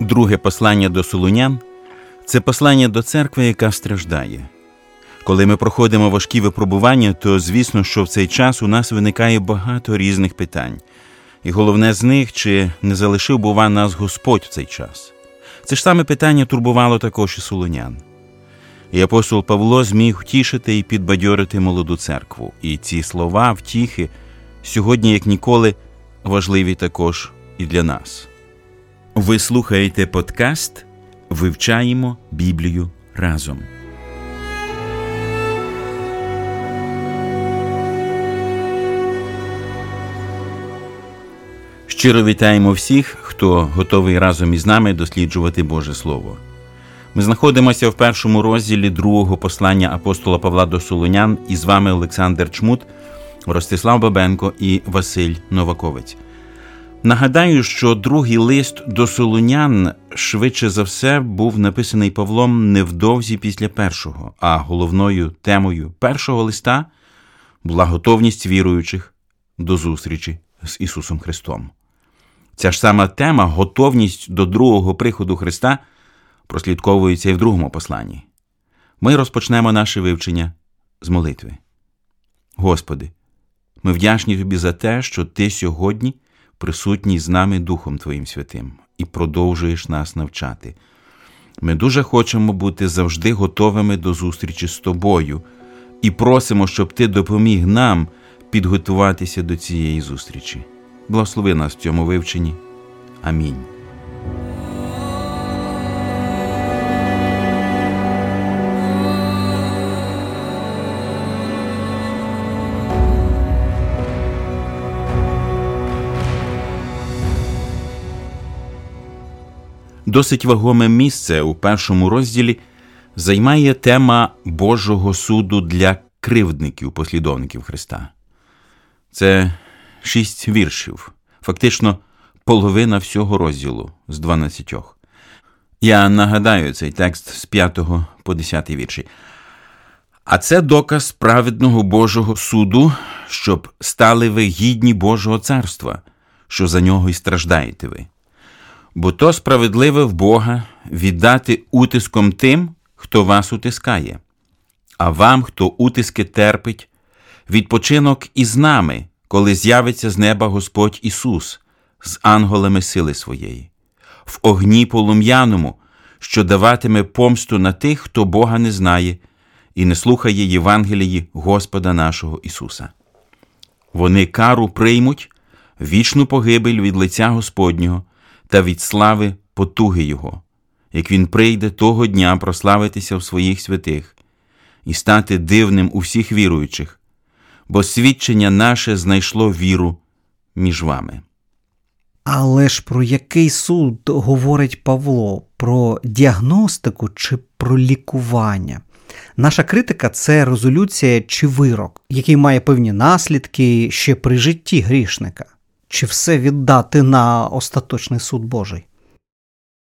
Друге послання до Солунян це послання до церкви, яка страждає. Коли ми проходимо важкі випробування, то звісно, що в цей час у нас виникає багато різних питань. І головне з них, чи не залишив, бува, нас Господь в цей час. Це ж саме питання турбувало також і солонян. І апостол Павло зміг втішити і підбадьорити молоду церкву. І ці слова, втіхи, сьогодні, як ніколи, важливі також і для нас. Ви слухаєте подкаст Вивчаємо Біблію разом. Щиро вітаємо всіх, хто готовий разом із нами досліджувати Боже Слово. Ми знаходимося в першому розділі другого послання апостола Павла до Солонян і з вами Олександр Чмут, Ростислав Бабенко і Василь Новаковець. Нагадаю, що другий лист до Солонян швидше за все був написаний Павлом невдовзі після першого, а головною темою першого листа була готовність віруючих до зустрічі з Ісусом Христом. Ця ж сама тема, готовність до другого приходу Христа, прослідковується і в другому посланні. Ми розпочнемо наше вивчення з молитви. Господи, ми вдячні Тобі за те, що Ти сьогодні присутній з нами Духом Твоїм Святим і продовжуєш нас навчати. Ми дуже хочемо бути завжди готовими до зустрічі з тобою і просимо, щоб Ти допоміг нам підготуватися до цієї зустрічі. Благослови нас в цьому вивченні. Амінь. Досить вагоме місце у першому розділі займає тема Божого суду для кривдників, послідовників Христа. Це шість віршів, фактично половина всього розділу з дванадцятьох. Я нагадаю цей текст з 5 по 10 вірші. А це доказ праведного Божого суду, щоб стали ви гідні Божого царства, що за нього й страждаєте ви бо то справедливе в Бога віддати утиском тим, хто вас утискає, а вам, хто утиски терпить, відпочинок із нами, коли з'явиться з неба Господь Ісус з ангелами сили своєї, в огні полум'яному, що даватиме помсту на тих, хто Бога не знає і не слухає Євангелії Господа нашого Ісуса. Вони кару приймуть вічну погибель від лиця Господнього та від слави потуги Його, як Він прийде того дня прославитися в своїх святих і стати дивним у всіх віруючих, бо свідчення наше знайшло віру між вами. Але ж про який суд говорить Павло? Про діагностику чи про лікування? Наша критика це резолюція чи вирок, який має певні наслідки ще при житті грішника чи все віддати на остаточний суд Божий?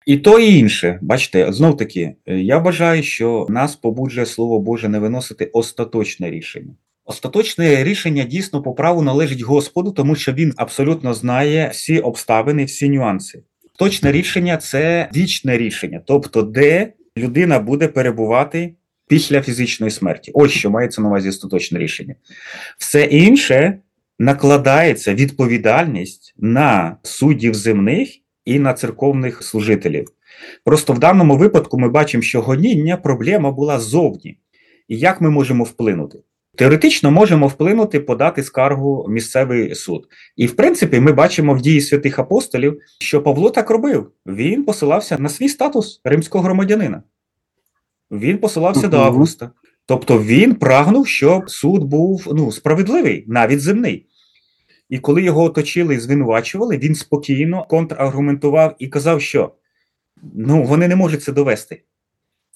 І то і інше, бачите, знов таки, я вважаю, що нас побуджує слово Боже не виносити остаточне рішення. Остаточне рішення дійсно по праву належить Господу, тому що він абсолютно знає всі обставини, всі нюанси. Точне рішення це вічне рішення, тобто, де людина буде перебувати після фізичної смерті. Ось що мається на увазі остаточне рішення. Все інше накладається відповідальність на суддів земних і на церковних служителів. Просто в даному випадку ми бачимо, що гоніння проблема була ззовні. І як ми можемо вплинути? Теоретично можемо вплинути, подати скаргу в місцевий суд. І, в принципі, ми бачимо в дії святих апостолів, що Павло так робив. Він посилався на свій статус римського громадянина. Він посилався до Августа. Тобто він прагнув, щоб суд був ну, справедливий, навіть земний. І коли його оточили і звинувачували, він спокійно контраргументував і казав, що ну, вони не можуть це довести.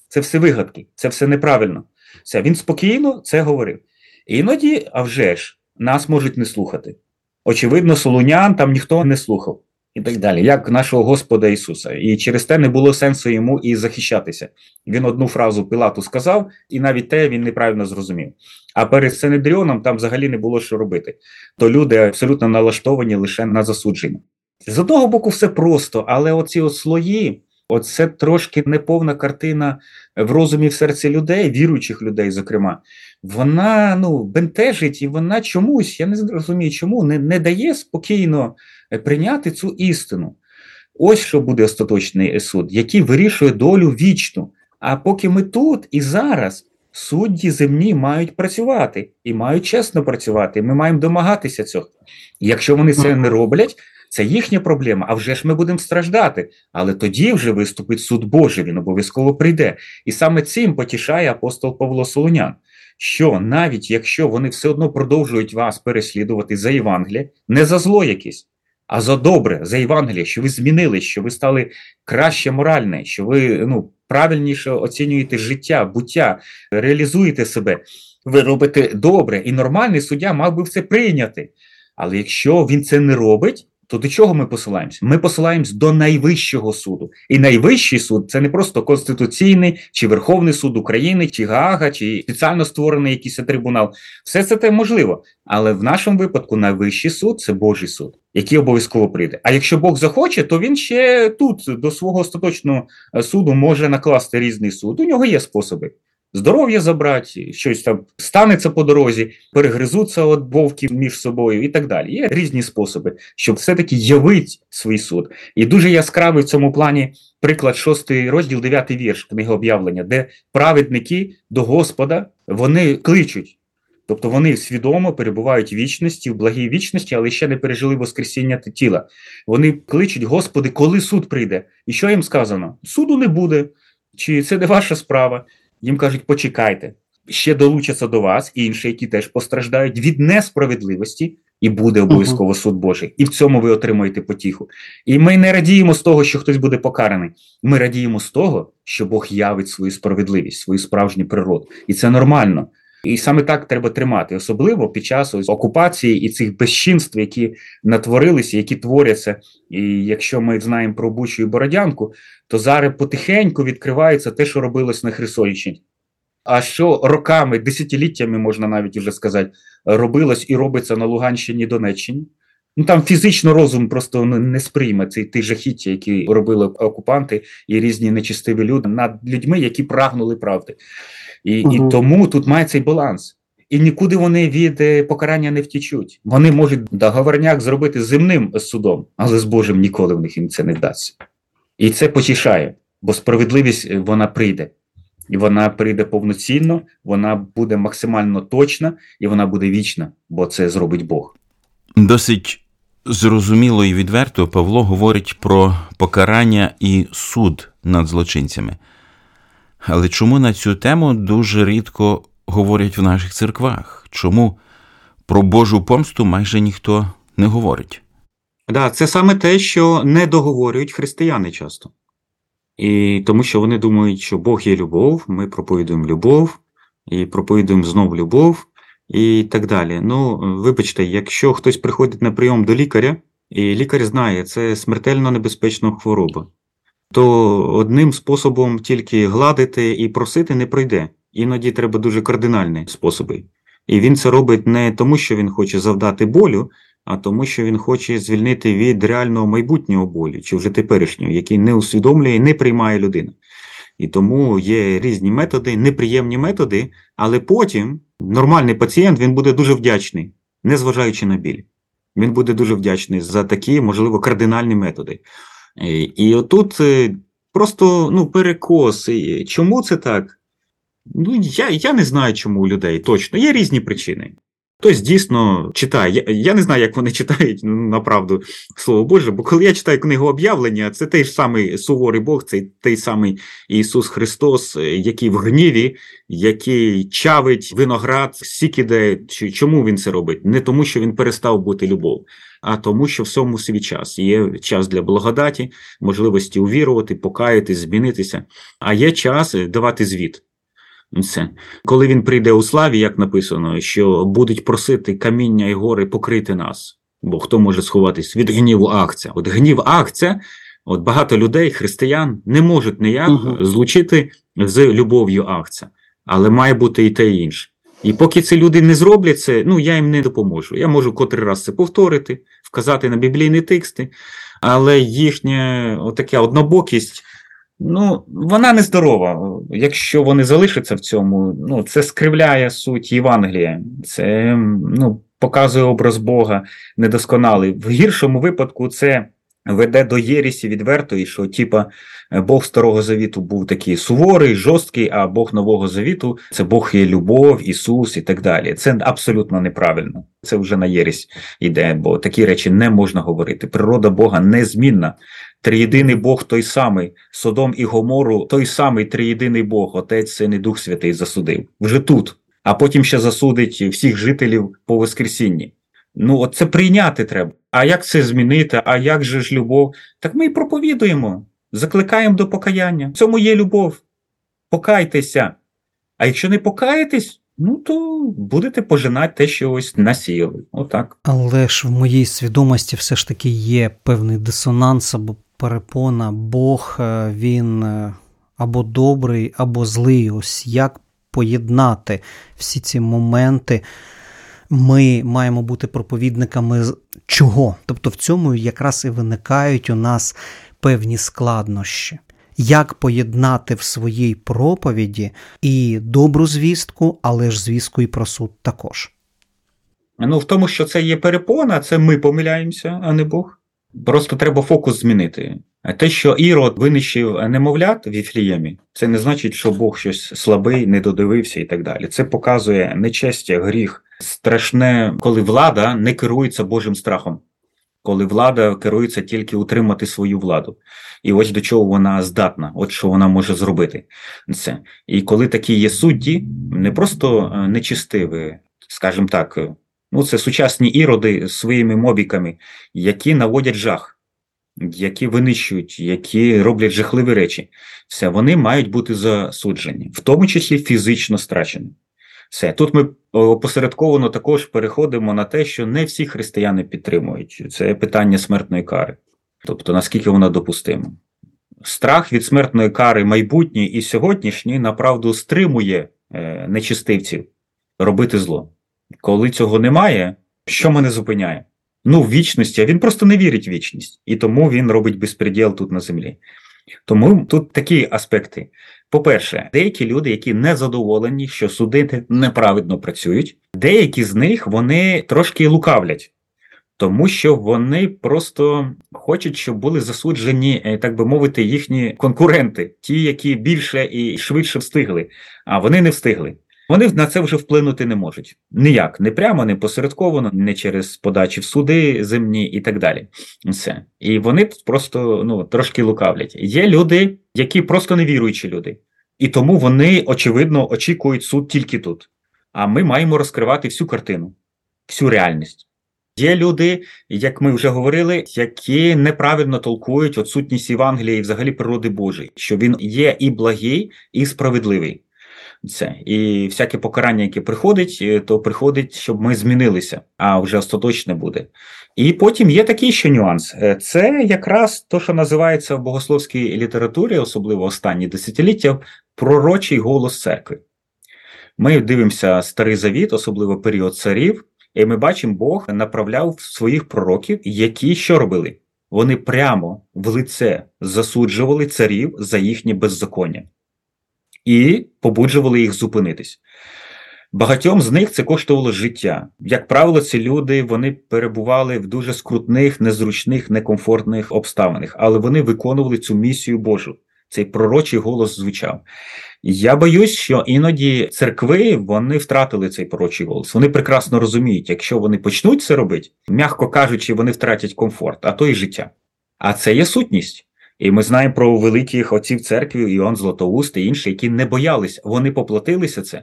Це все вигадки, це все неправильно. Все, Він спокійно це говорив. І іноді, а вже ж, нас можуть не слухати. Очевидно, солунян там ніхто не слухав і так далі, як нашого Господа Ісуса. І через те не було сенсу йому і захищатися. Він одну фразу Пилату сказав, і навіть те він неправильно зрозумів. А перед Сенедріоном там взагалі не було що робити. То люди абсолютно налаштовані лише на засудження. З одного боку, все просто, але оці от слої, оце трошки неповна картина в розумі в серці людей, віруючих людей, зокрема, вона ну, бентежить і вона чомусь, я не розумію, чому не, не дає спокійно прийняти цю істину. Ось що буде остаточний суд, який вирішує долю вічну. А поки ми тут і зараз судді земні мають працювати і мають чесно працювати. Ми маємо домагатися цього. Якщо вони це не роблять, це їхня проблема. А вже ж ми будемо страждати. Але тоді вже виступить суд Божий, він обов'язково прийде. І саме цим потішає апостол Павло Солонян. Що навіть якщо вони все одно продовжують вас переслідувати за Євангеліє, не за зло якесь, а за добре, за Євангеліє, що ви змінили, що ви стали краще моральне, що ви ну, правильніше оцінюєте життя, буття, реалізуєте себе, ви робите добре, і нормальний суддя мав би це прийняти. Але якщо він це не робить, то до чого ми посилаємося? Ми посилаємось до найвищого суду. І найвищий суд це не просто Конституційний чи Верховний суд України, чи Гаага, чи спеціально створений якийсь трибунал. Все це те можливо. Але в нашому випадку найвищий суд це Божий суд, який обов'язково прийде. А якщо Бог захоче, то він ще тут до свого остаточного суду може накласти різний суд. У нього є способи здоров'я забрати, щось там станеться по дорозі, перегризуться от вовки між собою і так далі. Є різні способи, щоб все-таки явити свій суд. І дуже яскравий в цьому плані приклад, шостий розділ, дев'ятий вірш книги об'явлення, де праведники до Господа вони кличуть. Тобто вони свідомо перебувають в вічності, в благій вічності, але ще не пережили Воскресіння тіла. Вони кличуть, Господи, коли суд прийде? І що їм сказано? Суду не буде, чи це не ваша справа? Їм кажуть, почекайте, ще долучаться до вас інші, які теж постраждають від несправедливості, і буде обов'язково суд Божий. І в цьому ви отримуєте потіху. І ми не радіємо з того, що хтось буде покараний. Ми радіємо з того, що Бог явить свою справедливість, свою справжню природу. І це нормально. І саме так треба тримати, особливо під час ось окупації і цих безчинств, які натворилися, які творяться. І якщо ми знаємо про Бучу і Бородянку, то зараз потихеньку відкривається те, що робилось на Херсонщині. А що роками, десятиліттями можна навіть вже сказати, робилось і робиться на Луганщині Донеччині. Ну там фізично розум просто ну, не сприйме цей ті жахіття, які робили окупанти і різні нечистиві люди над людьми, які прагнули правди. І угу. і тому тут має цей баланс. І нікуди вони від е, покарання не втічуть. Вони можуть договорняк зробити земним судом, але з Божим ніколи в них їм це не вдасться. І це потішає, бо справедливість е, вона прийде. І вона прийде повноцінно, вона буде максимально точна і вона буде вічна, бо це зробить Бог. Досить зрозуміло і відверто Павло говорить про покарання і суд над злочинцями. Але чому на цю тему дуже рідко говорять в наших церквах? Чому про Божу помсту майже ніхто не говорить? Да, це саме те, що не договорюють християни часто. І тому що вони думають, що Бог є любов, ми проповідуємо любов, і проповідуємо знов любов, і так далі. Ну, вибачте, якщо хтось приходить на прийом до лікаря, і лікар знає, це смертельно небезпечна хвороба то одним способом тільки гладити і просити не пройде. Іноді треба дуже кардинальні способи. І він це робить не тому, що він хоче завдати болю, а тому, що він хоче звільнити від реального майбутнього болю, чи вже теперішнього, який не усвідомлює і не приймає людина. І тому є різні методи, неприємні методи, але потім нормальний пацієнт він буде дуже вдячний, незважаючи на біль. Він буде дуже вдячний за такі, можливо, кардинальні методи. І отут е, просто ну, перекос. Чому це так? Ну, я я не знаю, чому у людей точно. Є різні причини. Хтось дійсно читає. Я я не знаю, як вони читають ну, направду слово Боже, бо коли я читаю книгу об'явлення, це той самий суворий Бог, це той самий Ісус Христос, е, який в гніві, який чавить виноград, сікіде. Чому він це робить? Не тому, що він перестав бути любов, а тому, що всьому свій час. Є час для благодаті, можливості увірувати, покаятись, змінитися, а є час давати звіт. Це. Коли він прийде у славі, як написано, що будуть просити каміння і гори покрити нас, бо хто може сховатись від гніву акця? От гнів акця, от багато людей, християн, не можуть ніяк угу. злучити з любов'ю акця, але має бути і те і інше. І поки ці люди не зроблять це, ну я їм не допоможу. Я можу котрий раз це повторити, вказати на біблійні тексти, але їхня отака однобокість. Ну, вона нездорова. Якщо вони залишаться в цьому, ну це скривляє суть Євангелія, це ну, показує образ Бога недосконалий. В гіршому випадку це веде до єрісі відвертої, що типа Бог Старого Завіту був такий суворий, жорсткий, а Бог Нового Завіту це Бог є любов, Ісус і так далі. Це абсолютно неправильно. Це вже на єрість йде, бо такі речі не можна говорити. Природа Бога незмінна. Триєдиний Бог той самий, Содом і Гомору, той самий триєдиний Бог, Отець Син і Дух Святий засудив. Вже тут, а потім ще засудить всіх жителів по Воскресінні. Ну, от це прийняти треба. А як це змінити? А як же ж любов? Так ми і проповідуємо, закликаємо до покаяння. В цьому є любов. Покайтеся. А якщо не покаєтесь, ну то будете пожинати те, що ось насіяли. Отак. Але ж в моїй свідомості все ж таки є певний дисонанс або перепона. Бог е, він е, або добрий, або злий. Ось як поєднати всі ці моменти ми маємо бути проповідниками чого? Тобто в цьому якраз і виникають у нас певні складнощі. Як поєднати в своїй проповіді і добру звістку, але ж звістку і про суд також? Ну, в тому, що це є перепона, це ми помиляємося, а не Бог. Просто треба фокус змінити. Те, що Ірод винищив немовлят в Іфліємі, це не значить, що Бог щось слабий, не додивився і так далі. Це показує нечестя, гріх, страшне, коли влада не керується Божим страхом, коли влада керується тільки утримати свою владу. І ось до чого вона здатна, от що вона може зробити. Це. І коли такі є судді, не просто е, нечистиві, скажімо так, е, ну це сучасні іроди своїми мобіками, які наводять жах. Які винищують, які роблять жахливі речі, все вони мають бути засуджені, в тому числі фізично страчені. Все тут ми опосередковано також переходимо на те, що не всі християни підтримують це питання смертної кари, тобто наскільки вона допустима. Страх від смертної кари майбутній і сьогоднішній направду стримує е, нечистивців робити зло. Коли цього немає, що мене зупиняє? Ну, в вічності, а він просто не вірить в вічність, і тому він робить безпреділ тут на землі. Тому тут такі аспекти. По-перше, деякі люди, які не задоволені, що суди неправильно працюють, деякі з них вони трошки лукавлять, тому що вони просто хочуть, щоб були засуджені, е, так би мовити, їхні конкуренти, ті, які більше і швидше встигли, а вони не встигли. Вони на це вже вплинути не можуть ніяк, не прямо, не посередковано, не через подачі в суди земні і так далі. Все. І вони просто ну, трошки лукавлять. Є люди, які просто невіруючі люди, і тому вони, очевидно, очікують суд тільки тут. А ми маємо розкривати всю картину, всю реальність. Є люди, як ми вже говорили, які неправильно толкують отсутність Євангелія і взагалі природи Божої, що він є і благий, і справедливий це. І всяке покарання, яке приходить, е, то приходить, щоб ми змінилися, а вже остаточне буде. І потім є такий ще нюанс: е, це якраз то, що називається в богословській літературі, особливо останні десятиліття, пророчий голос церкви. Ми дивимося старий завіт, особливо період царів, і ми бачимо, Бог направляв своїх пророків, які що робили? Вони прямо в лице засуджували царів за їхнє беззаконня і побуджували їх зупинитись. Багатьом з них це коштувало життя. Як правило, ці люди вони перебували в дуже скрутних, незручних, некомфортних обставинах, але вони виконували цю місію Божу. Цей пророчий голос звучав. Я боюсь, що іноді церкви вони втратили цей пророчий голос. Вони прекрасно розуміють, якщо вони почнуть це робити, м'яко кажучи, вони втратять комфорт, а то й життя. А це є сутність. І ми знаємо про великих отців церкви, Іоанн Златоуст і інші, які не боялись, вони поплатилися це,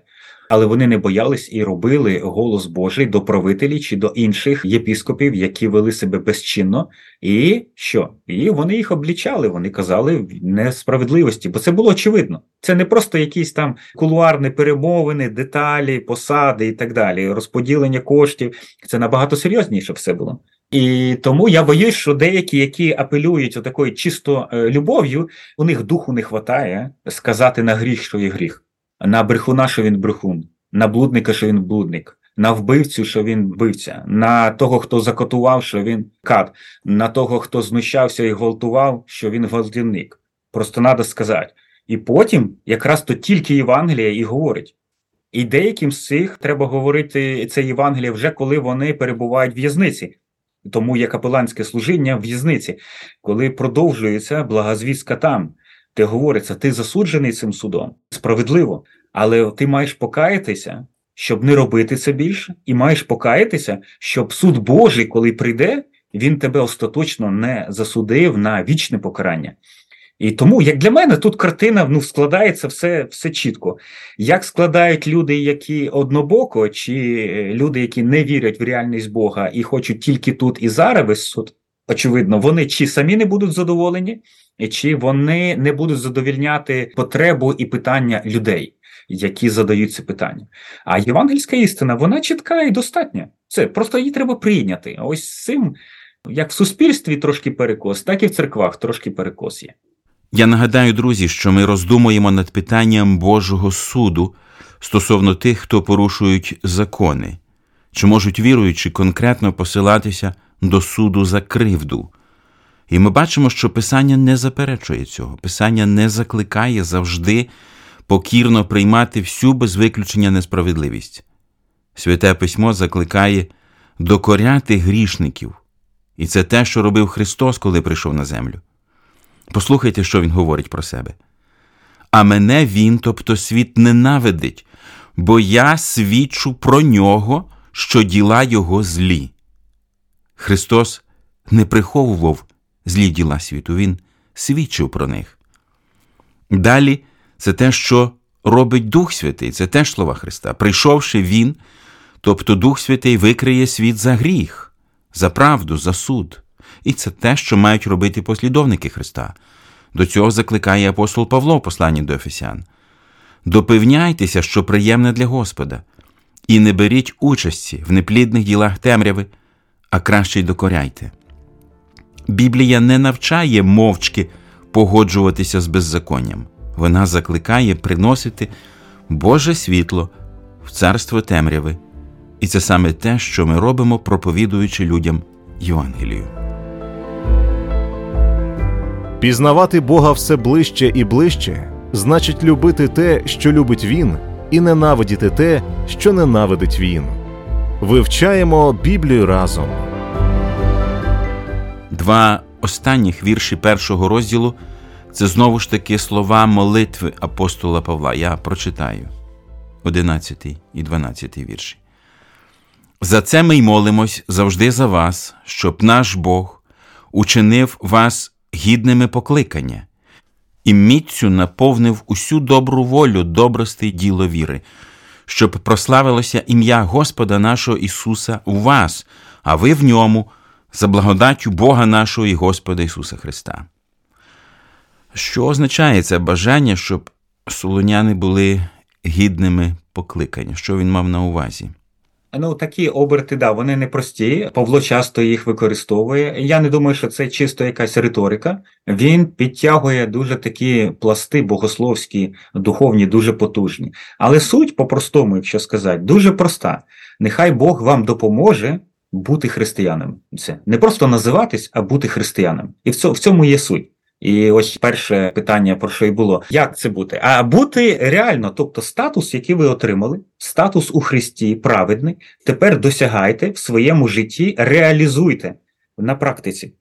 але вони не боялись і робили голос Божий до правителів чи до інших єпіскопів, які вели себе безчинно. І що? І вони їх облічали, вони казали несправедливості, бо це було очевидно. Це не просто якісь там кулуарні перемовини, деталі, посади і так далі, розподілення коштів. Це набагато серйозніше все було. І тому я боюсь, що деякі, які апелюють отакою чисто е, любов'ю, у них духу не вистачає сказати на гріх, що є гріх, на брехуна, що він брехун, на блудника, що він блудник, на вбивцю, що він вбивця, на того, хто закотував, що він кат, на того, хто знущався і гвалтував, що він гвалтівник. Просто треба сказати. І потім якраз то тільки Євангелія і говорить. І деяким з цих треба говорити це Євангеліє вже коли вони перебувають в в'язниці. Тому є капеланське служіння в в'язниці, коли продовжується благозвістка там, де говориться, ти засуджений цим судом? Справедливо, але ти маєш покаятися, щоб не робити це більше, і маєш покаятися, щоб суд Божий, коли прийде, він тебе остаточно не засудив на вічне покарання. І тому, як для мене, тут картина ну, складається все все чітко. Як складають люди, які однобоко, чи е, люди, які не вірять в реальність Бога і хочуть тільки тут і зараз весь суд, очевидно, вони чи самі не будуть задоволені, чи вони не будуть задовільняти потребу і питання людей, які задають це питання. А євангельська істина, вона чітка і достатня. Це просто її треба прийняти. Ось цим, як в суспільстві трошки перекос, так і в церквах трошки перекос є. Я нагадаю, друзі, що ми роздумуємо над питанням Божого суду стосовно тих, хто порушують закони, чи можуть віруючи конкретно посилатися до суду за кривду. І ми бачимо, що Писання не заперечує цього, Писання не закликає завжди покірно приймати всю без виключення несправедливість. Святе письмо закликає докоряти грішників, і це те, що робив Христос, коли прийшов на землю. Послухайте, що Він говорить про себе. А мене Він, тобто світ, ненавидить, бо я свідчу про нього, що діла Його злі. Христос не приховував злі діла світу, Він свідчив про них. Далі це те, що робить Дух Святий, це теж слова Христа. Прийшовши Він, тобто Дух Святий викриє світ за гріх, за правду, за суд. І це те, що мають робити послідовники Христа. До цього закликає апостол Павло в посланні до Ефесян. Допевняйтеся, що приємне для Господа, і не беріть участі в неплідних ділах темряви, а краще й докоряйте. Біблія не навчає мовчки погоджуватися з беззаконням. Вона закликає приносити Боже світло в царство темряви. І це саме те, що ми робимо, проповідуючи людям Євангелію. Пізнавати Бога все ближче і ближче значить любити те, що любить Він, і ненавидіти те, що ненавидить Він. Вивчаємо Біблію разом. Два останніх вірші першого розділу це знову ж таки слова молитви апостола Павла. Я прочитаю 11 і 12 вірші. За це ми й молимось завжди за вас, щоб наш Бог учинив вас гідними покликання і міцю наповнив усю добру волю, добрости діло віри, щоб прославилося ім'я Господа нашого Ісуса у вас, а ви в ньому, за благодаттю Бога нашого і Господа Ісуса Христа. Що означає це бажання, щоб солоняни були гідними покликання? Що він мав на увазі? Ну, такі оберти, да, вони непрості. Павло часто їх використовує. Я не думаю, що це чисто якась риторика. Він підтягує дуже такі пласти богословські, духовні, дуже потужні. Але суть, по-простому, якщо сказати, дуже проста. Нехай Бог вам допоможе бути християном. Це не просто називатись, а бути християном. І в цьому є суть. І ось перше питання, про що й було: як це бути? А бути реально, тобто статус, який ви отримали, статус у Христі праведний, тепер досягайте в своєму житті, реалізуйте на практиці.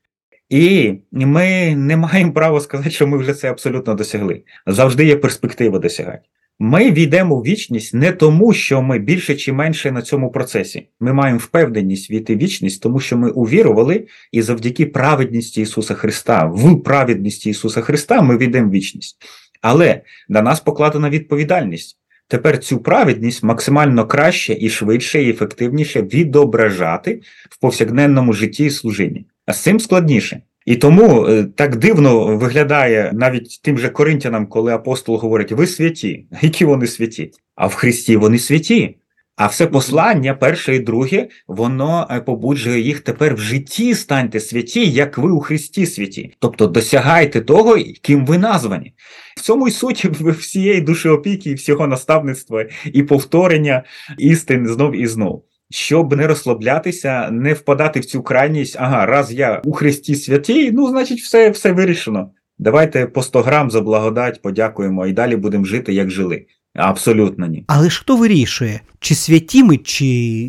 І ми не маємо права сказати, що ми вже це абсолютно досягли. Завжди є перспектива досягати. Ми війдемо в вічність не тому, що ми більше чи менше на цьому процесі. Ми маємо впевненість війти в вічність, тому що ми увірували, і завдяки праведності Ісуса Христа, в праведності Ісуса Христа ми війдемо в вічність. Але на нас покладена відповідальність. Тепер цю праведність максимально краще і швидше, і ефективніше відображати в повсякденному житті і служінні. А з цим складніше. І тому е, так дивно виглядає навіть тим же коринтянам, коли апостол говорить: ви святі, які вони святі? А в Христі вони святі. А все послання, перше і друге, воно е, побуджує їх тепер в житті станьте святі, як ви у Христі святі. Тобто досягайте того, ким ви названі. В цьому й суть всієї душі опіки, і всього наставництва і повторення істин знов і знов. Щоб не розслаблятися, не впадати в цю крайність, ага, раз я у Христі святій, ну, значить, все, все вирішено. Давайте по 100 грам за благодать подякуємо і далі будемо жити, як жили. Абсолютно ні. Але ж хто вирішує, чи святі ми, чи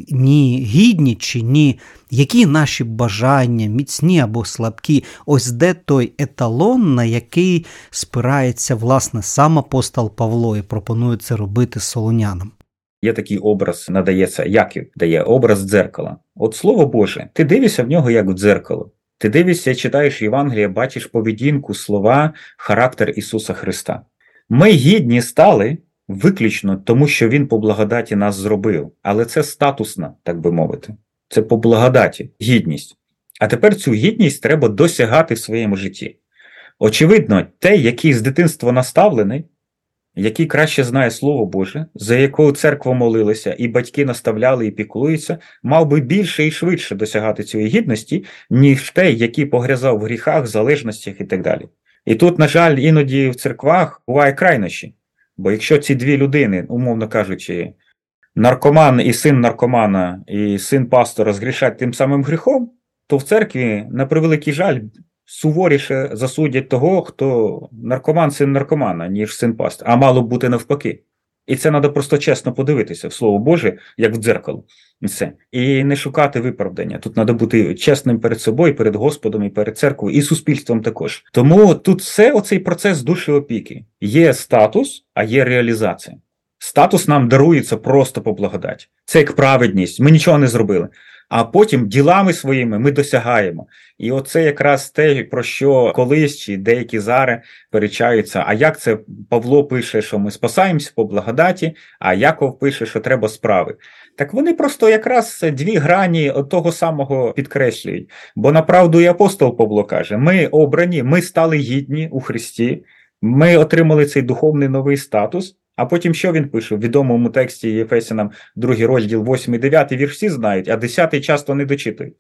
ні, гідні, чи ні, які наші бажання, міцні або слабкі, ось де той еталон, на який спирається власне сам апостол Павло і пропонує це робити солонянам. Є такий образ, надається, Яків дає образ дзеркала. От слово Боже, ти дивишся в нього як в дзеркало. Ти дивишся, читаєш Євангелія, бачиш поведінку, слова, характер Ісуса Христа. Ми гідні стали виключно тому, що Він по благодаті нас зробив, але це статусна, так би мовити. Це по благодаті, гідність. А тепер цю гідність треба досягати в своєму житті. Очевидно, те, який з дитинства наставлений, який краще знає Слово Боже, за якого церква молилася, і батьки наставляли і піклуються, мав би більше і швидше досягати цієї гідності, ніж той, який погрязав в гріхах, залежностях і так далі. І тут, на жаль, іноді в церквах буває крайнощі. Бо якщо ці дві людини, умовно кажучи, наркоман і син наркомана, і син пастора згрішать тим самим гріхом, то в церкві, на превеликий жаль, суворіше засудять того, хто наркоман син наркомана, ніж син пастора, а мало б бути навпаки. І це треба просто чесно подивитися в Слово Боже, як в дзеркало. Все. І не шукати виправдання. Тут треба бути чесним перед собою, перед Господом, і перед церквою, і суспільством також. Тому тут все оцей процес душі опіки. Є статус, а є реалізація. Статус нам дарується просто по благодаті. Це як праведність. Ми нічого не зробили а потім ділами своїми ми досягаємо. І оце якраз те, про що колись чи деякі зари перечаються. А як це Павло пише, що ми спасаємося по благодаті, а Яков пише, що треба справи. Так вони просто якраз дві грані того самого підкреслюють. Бо направду і апостол Павло каже: ми обрані, ми стали гідні у Христі, ми отримали цей духовний новий статус. А потім що він пише в відомому тексті Єфесінам, другий розділ, 8 і 9 вірш всі знають, а 10 часто не дочитують.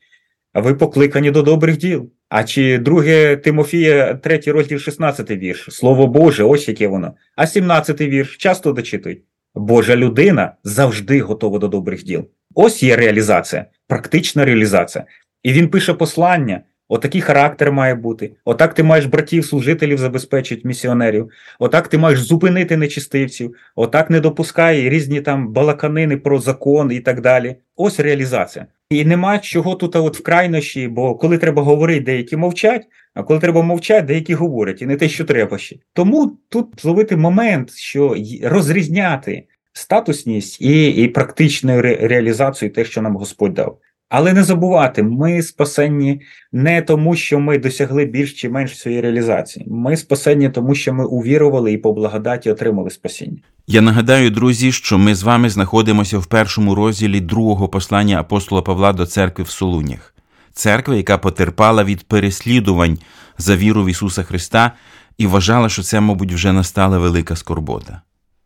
А ви покликані до добрих діл. А чи друге Тимофія, третій розділ, 16 вірш, Слово Боже, ось яке воно. А 17 вірш часто дочитують. Божа людина завжди готова до добрих діл. Ось є реалізація, практична реалізація. І він пише послання, Отакий характер має бути. Отак ти маєш братів, служителів забезпечити місіонерів. Отак ти маєш зупинити нечистивців, отак не допускає різні там балаканини про закон і так далі. Ось реалізація. І нема чого тут от в крайнощі, бо коли треба говорити, деякі мовчать, а коли треба мовчати, деякі говорять, і не те, що треба ще. Тому тут зловити момент, що розрізняти статусність і і практичну ре реалізацію те, що нам Господь дав. Але не забувати, ми спасенні не тому, що ми досягли більш чи менш своєї реалізації. Ми спасенні тому, що ми увірували і по благодаті отримали спасіння. Я нагадаю, друзі, що ми з вами знаходимося в першому розділі другого послання апостола Павла до церкви в Солунях, церкви, яка потерпала від переслідувань за віру в Ісуса Христа і вважала, що це, мабуть, вже настала велика скорбота.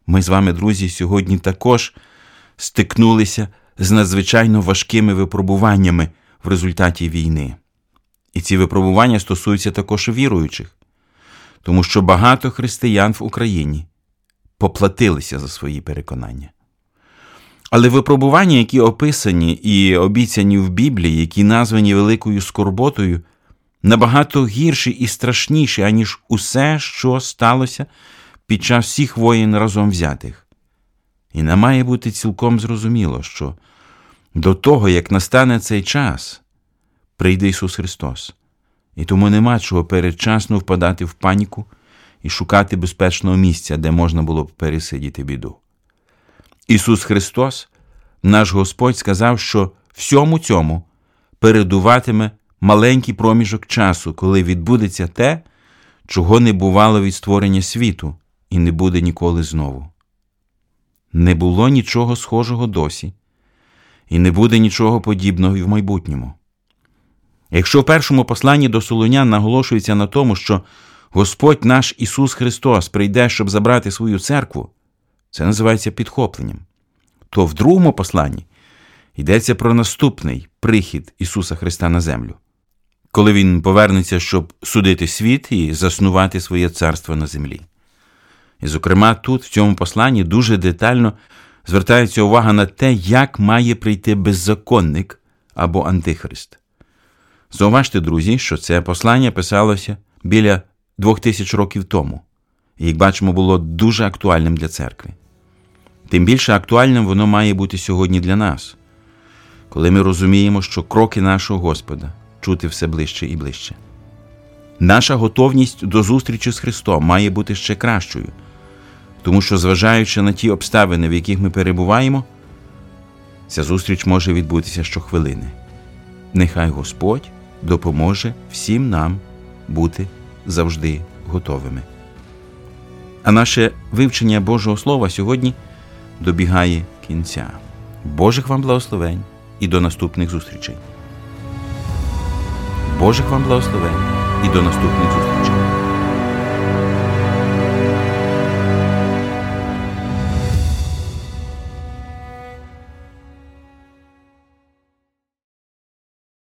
Ми з вами, друзі, сьогодні також стикнулися з надзвичайно важкими випробуваннями в результаті війни. І ці випробування стосуються також віруючих, тому що багато християн в Україні поплатилися за свої переконання. Але випробування, які описані і обіцяні в Біблії, які названі великою скорботою, набагато гірші і страшніші, аніж усе, що сталося під час всіх воїн разом взятих. І не має бути цілком зрозуміло, що до того, як настане цей час, прийде Ісус Христос, і тому нема чого передчасно впадати в паніку і шукати безпечного місця, де можна було б пересидіти біду. Ісус Христос, наш Господь, сказав, що всьому цьому передуватиме маленький проміжок часу, коли відбудеться те, чого не бувало від створення світу, і не буде ніколи знову. Не було нічого схожого досі, і не буде нічого подібного і в майбутньому. Якщо в першому посланні до Солонян наголошується на тому, що Господь наш Ісус Христос прийде, щоб забрати свою церкву, це називається підхопленням. то в другому посланні йдеться про наступний прихід Ісуса Христа на землю, коли Він повернеться, щоб судити світ і заснувати своє царство на землі. І, зокрема, тут, в цьому посланні, дуже детально звертається увага на те, як має прийти беззаконник або антихрист. Зауважте, друзі, що це послання писалося біля двох тисяч років тому, і, як бачимо, було дуже актуальним для церкви. Тим більше актуальним воно має бути сьогодні для нас, коли ми розуміємо, що кроки нашого Господа чути все ближче і ближче. Наша готовність до зустрічі з Христом має бути ще кращою, тому що, зважаючи на ті обставини, в яких ми перебуваємо, ця зустріч може відбутися щохвилини. Нехай Господь допоможе всім нам бути завжди готовими. А наше вивчення Божого Слова сьогодні добігає кінця. Божих вам благословень і до наступних зустрічей. Божих вам благословень і до наступних зустрічей.